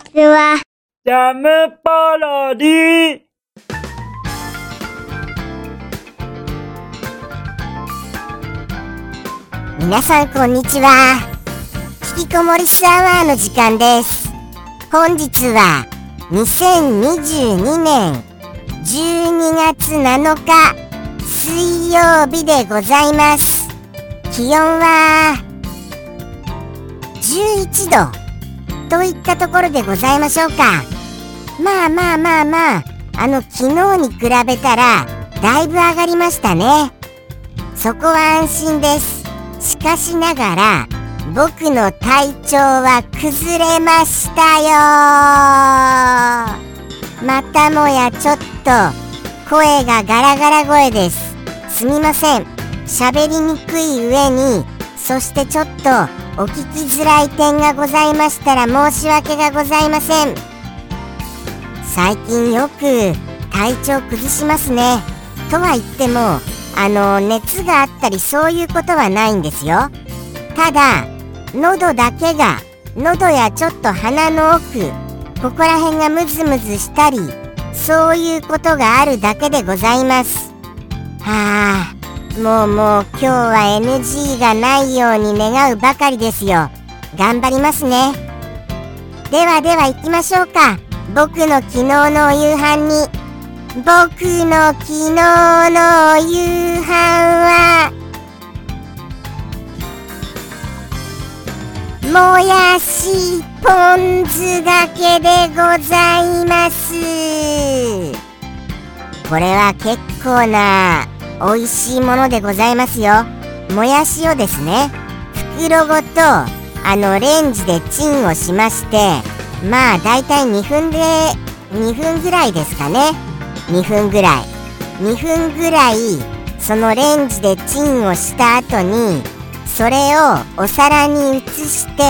ちは。ジャムパロディ皆さんこんにちは。引きこもりスアワーの時間です。本日は2022年12月7日水曜日でございます。気温は11度といったところでございましょうか。まあまあまあまあ、あの昨日に比べたらだいぶ上がりましたね。そこは安心です。しかしながら僕の体調は崩れましたよまたもやちょっと声がガラガラ声ですすみません喋りにくい上にそしてちょっとお聞きづらい点がございましたら申し訳がございません。最近よく体調崩しますね。とは言ってもあの熱があったりそういうことはないんですよ。ただ喉だけが喉やちょっと鼻の奥ここら辺がムズムズしたりそういうことがあるだけでございます。はあ。もうもう今日は NG がないように願うばかりですよ。頑張りますね。ではでは行きましょうか。僕の昨日のお夕飯に。僕の昨日のお夕飯は。もやしポン酢がけでございます。これは結構な美味しいものでございますよ。もやしをですね袋ごとあのレンジでチンをしましてまあだいたい2分で2分ぐらいですかね。2分ぐらい。2分ぐらいそのレンジでチンをした後にそれをお皿に移して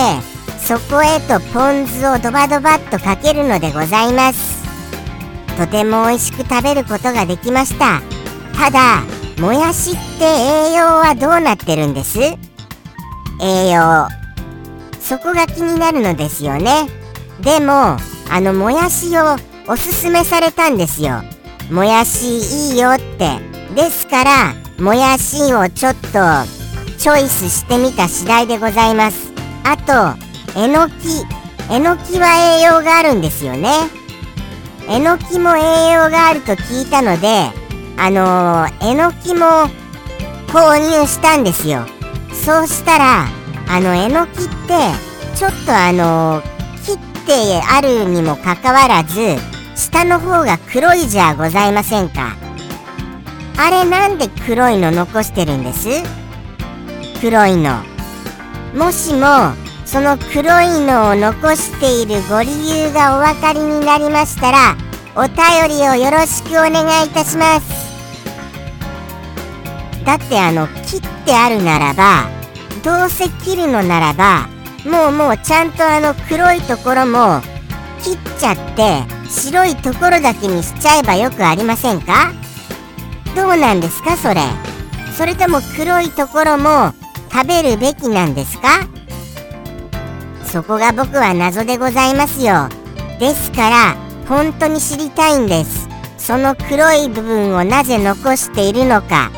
そこへとポン酢をドバドバっとかけるのでございます。とても美味しく食べることができました。ただもやしって栄養はどうなってるんです？栄養。そこが気になるのですよね。でもあのもやしをおすすめされたんですよ。もやしいいよって。ですからもやしをちょっとチョイスしてみた次第でございます。あとえのき。えのきは栄養があるんですよね。えのきも栄養があると聞いたのであのー、えのきも購入したんですよ。そうしたらあのえのきってちょっとあのー、切ってあるにもかかわらず下の方が黒いじゃございませんか。あれなんで黒いの残してるんです？黒いの。もしもその黒いのを残しているご理由がお分かりになりましたらお便りをよろしくお願いいたします。だってあの切ってあるならばどうせ切るのならばもうもうちゃんとあの黒いところも切っちゃって白いところだけにしちゃえばよくありませんか？どうなんですかそれ？それとも黒いところも食べるべきなんですか？そこが僕は謎でございますよ。ですから本当に知りたいんです。その黒い部分をなぜ残しているのか。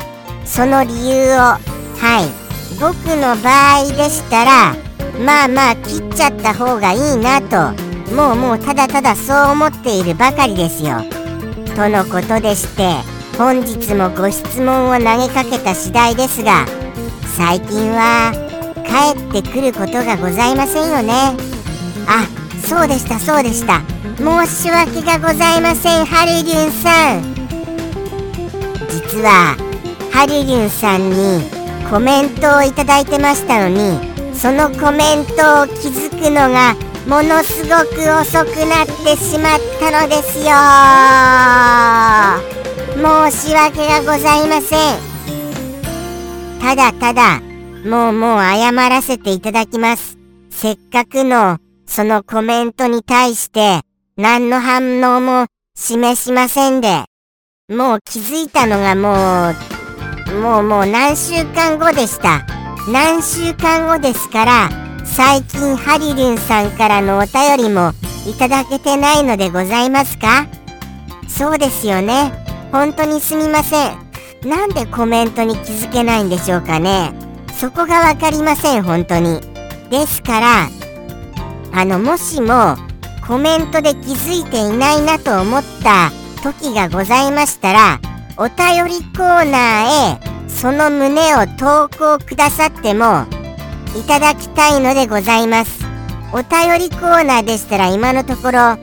その理由を。はい。僕の場合でしたらまあまあ切っちゃった方がいいなともうもうただただそう思っているばかりですよ。とのことでして本日もご質問を投げかけた次第ですが最近は帰ってくることがございませんよね。あそうでしたそうでした。申し訳がございませんハリリュンさん。実はハリリュンさんにコメントをいただいてましたのにそのコメントを気づくのがものすごく遅くなってしまったのですよ。申し訳がございません。ただただもうもう謝らせていただきます。せっかくのそのコメントに対して何の反応も示しませんで。もう気づいたのがもうもうもう何週間後でした。何週間後ですから最近ハリルンさんからのお便りもいただけてないのでございますか？そうですよね。本当にすみません。なんでコメントに気づけないんでしょうかね。そこが分かりません本当に。ですからあのもしもコメントで気づいていないなと思った時がございましたらお便りコーナーへその旨を投稿くださってもいただきたいのでございます。お便りコーナーでしたら今のところ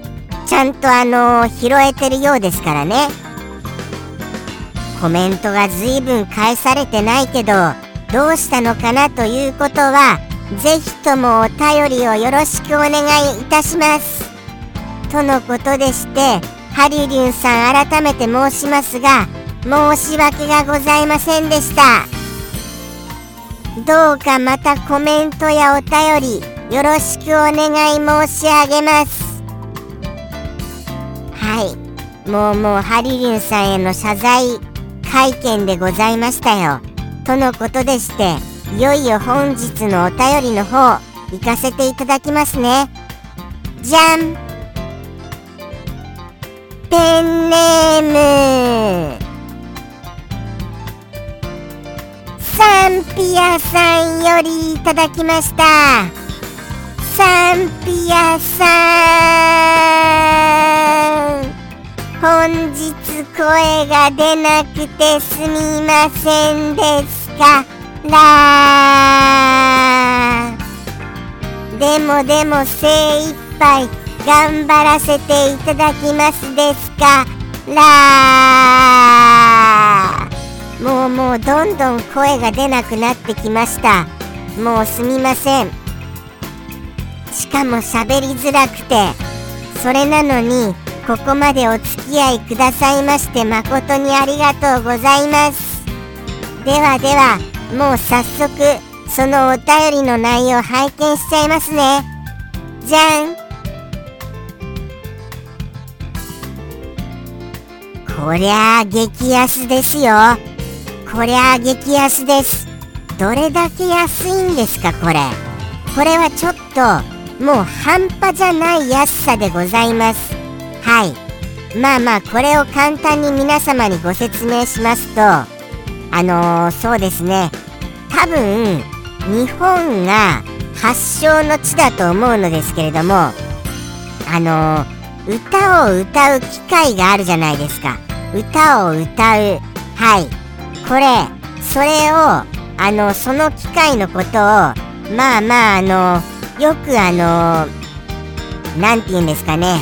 ちゃんとあの拾えてるようですからね。コメントが随分返されてないけどどうしたのかなということはぜひともお便りをよろしくお願いいたします。とのことでしてハリリュンさん改めて申しますが申し訳がございませんでした。どうかまたコメントやお便りよろしくお願い申し上げます。はい。もうもうハリリンさんへの謝罪会見でございましたよ。とのことでしていよいよ本日のお便りの方行かせていただきますね。じゃん。ペンネーム。サンピアさんよりいただきました。サンピアさん。本日声が出なくてすみませんですからでもでも精一杯頑張らせていただきますですからもうもうどんどん声が出なくなってきました。もうすみません。しかも喋りづらくて。それなのにここまでお付き合いくださいまして誠にありがとうございます。ではではもう早速そのお便りの内容拝見しちゃいますね。じゃん。こりゃあ激安ですよ。こりゃあ激安です。どれだけ安いんですかこれ。これはちょっともう半端じゃない安さでございます。はい。まあまあこれを簡単に皆様にご説明しますとあのー、そうですね。多分日本が発祥の地だと思うのですけれどもあのー、歌を歌う機会があるじゃないですか。歌を歌う。はい。これそれをあのその機械のことをまあまああのよくあの何て言うんですかね。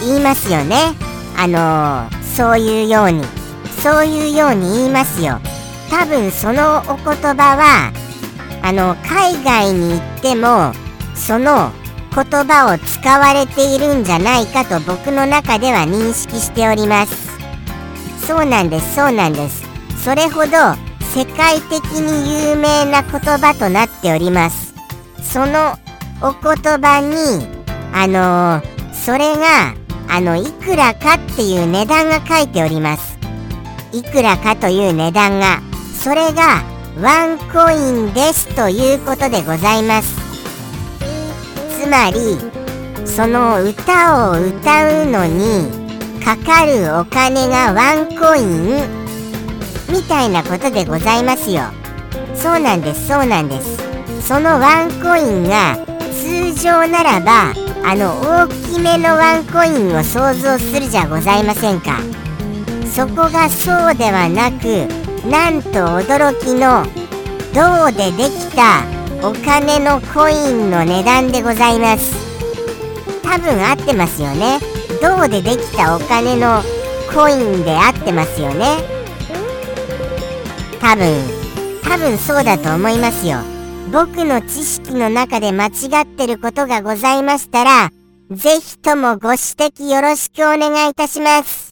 言いますよね。あのそういうように。そういうように言いますよ。多分そのお言葉はあの海外に行ってもその言葉を使われているんじゃないかと僕の中では認識しております。そうなんですそうなんです。それほど世界的に有名な言葉となっております。そのお言葉にあのー、それがあのいくらかっていう値段が書いております。いくらかという値段がそれがワンコインですということでございます。つまりその歌を歌うのにかかるお金がワンコイン。みたいなことでございますよ。そうなんですそうなんです。そのワンコインが通常ならばあの大きめのワンコインを想像するじゃございませんか。そこがそうではなくなんと驚きの銅でできたお金のコインの値段でございます。多分合ってますよね。銅でできたお金のコインで合ってますよね。多分。多分そうだと思いますよ。僕の知識の中で間違ってることがございましたらぜひともご指摘よろしくお願いいたします。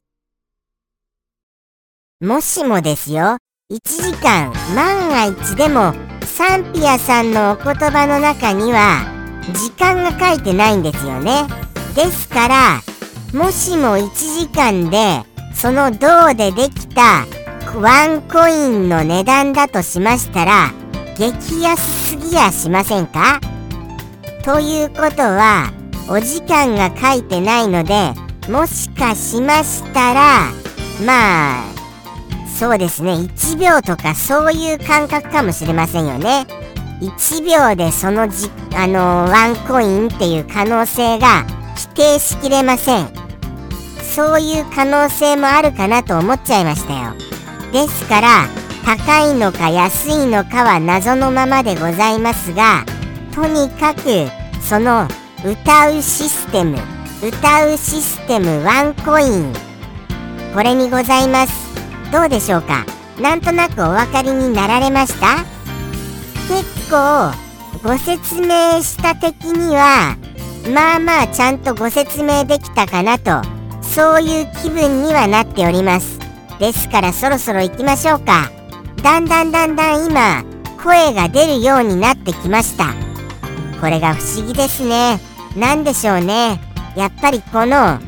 もしもですよ。1時間万が一でもサンピアさんのお言葉の中には時間が書いてないんですよね。ですからもしも1時間でその銅でできたワンコインの値段だとしましたら激安すぎやしませんか？ということはお時間が書いてないのでもしかしましたらまあそうですね。1秒とかそういう感覚かもしれませんよね。1秒でそのじあのワンコインっていう可能性が否定しきれません。そういう可能性もあるかなと思っちゃいましたよ。ですから高いのか安いのかは謎のままでございますがとにかくその歌うシステム歌うシステムワンコイン。これにございます。どうでしょうか？なんとなくお分かりになられました？結構ご説明した的にはまあまあちゃんとご説明できたかなとそういう気分にはなっております。ですからそろそろ行きましょうか。だんだんだんだん今声が出るようになってきました。これが不思議ですね。何でしょうね。やっぱりこの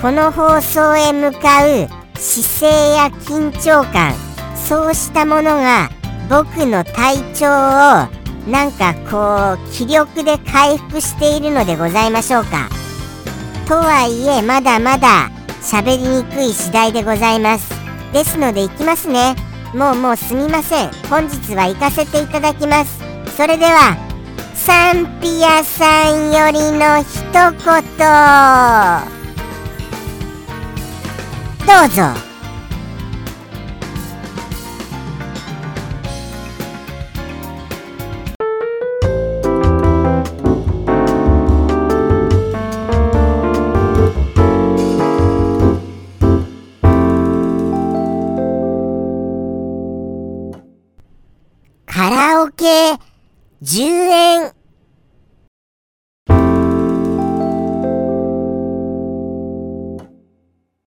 この放送へ向かう姿勢や緊張感そうしたものが僕の体調をなんかこう気力で回復しているのでございましょうか。とはいえまだまだ喋りにくい次第でございます。ですので行きますね。もうもうすみません。本日は行かせていただきます。それではサンピアさんよりの一言。どうぞ。10円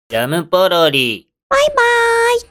ジャムポロリ。バイバーイ。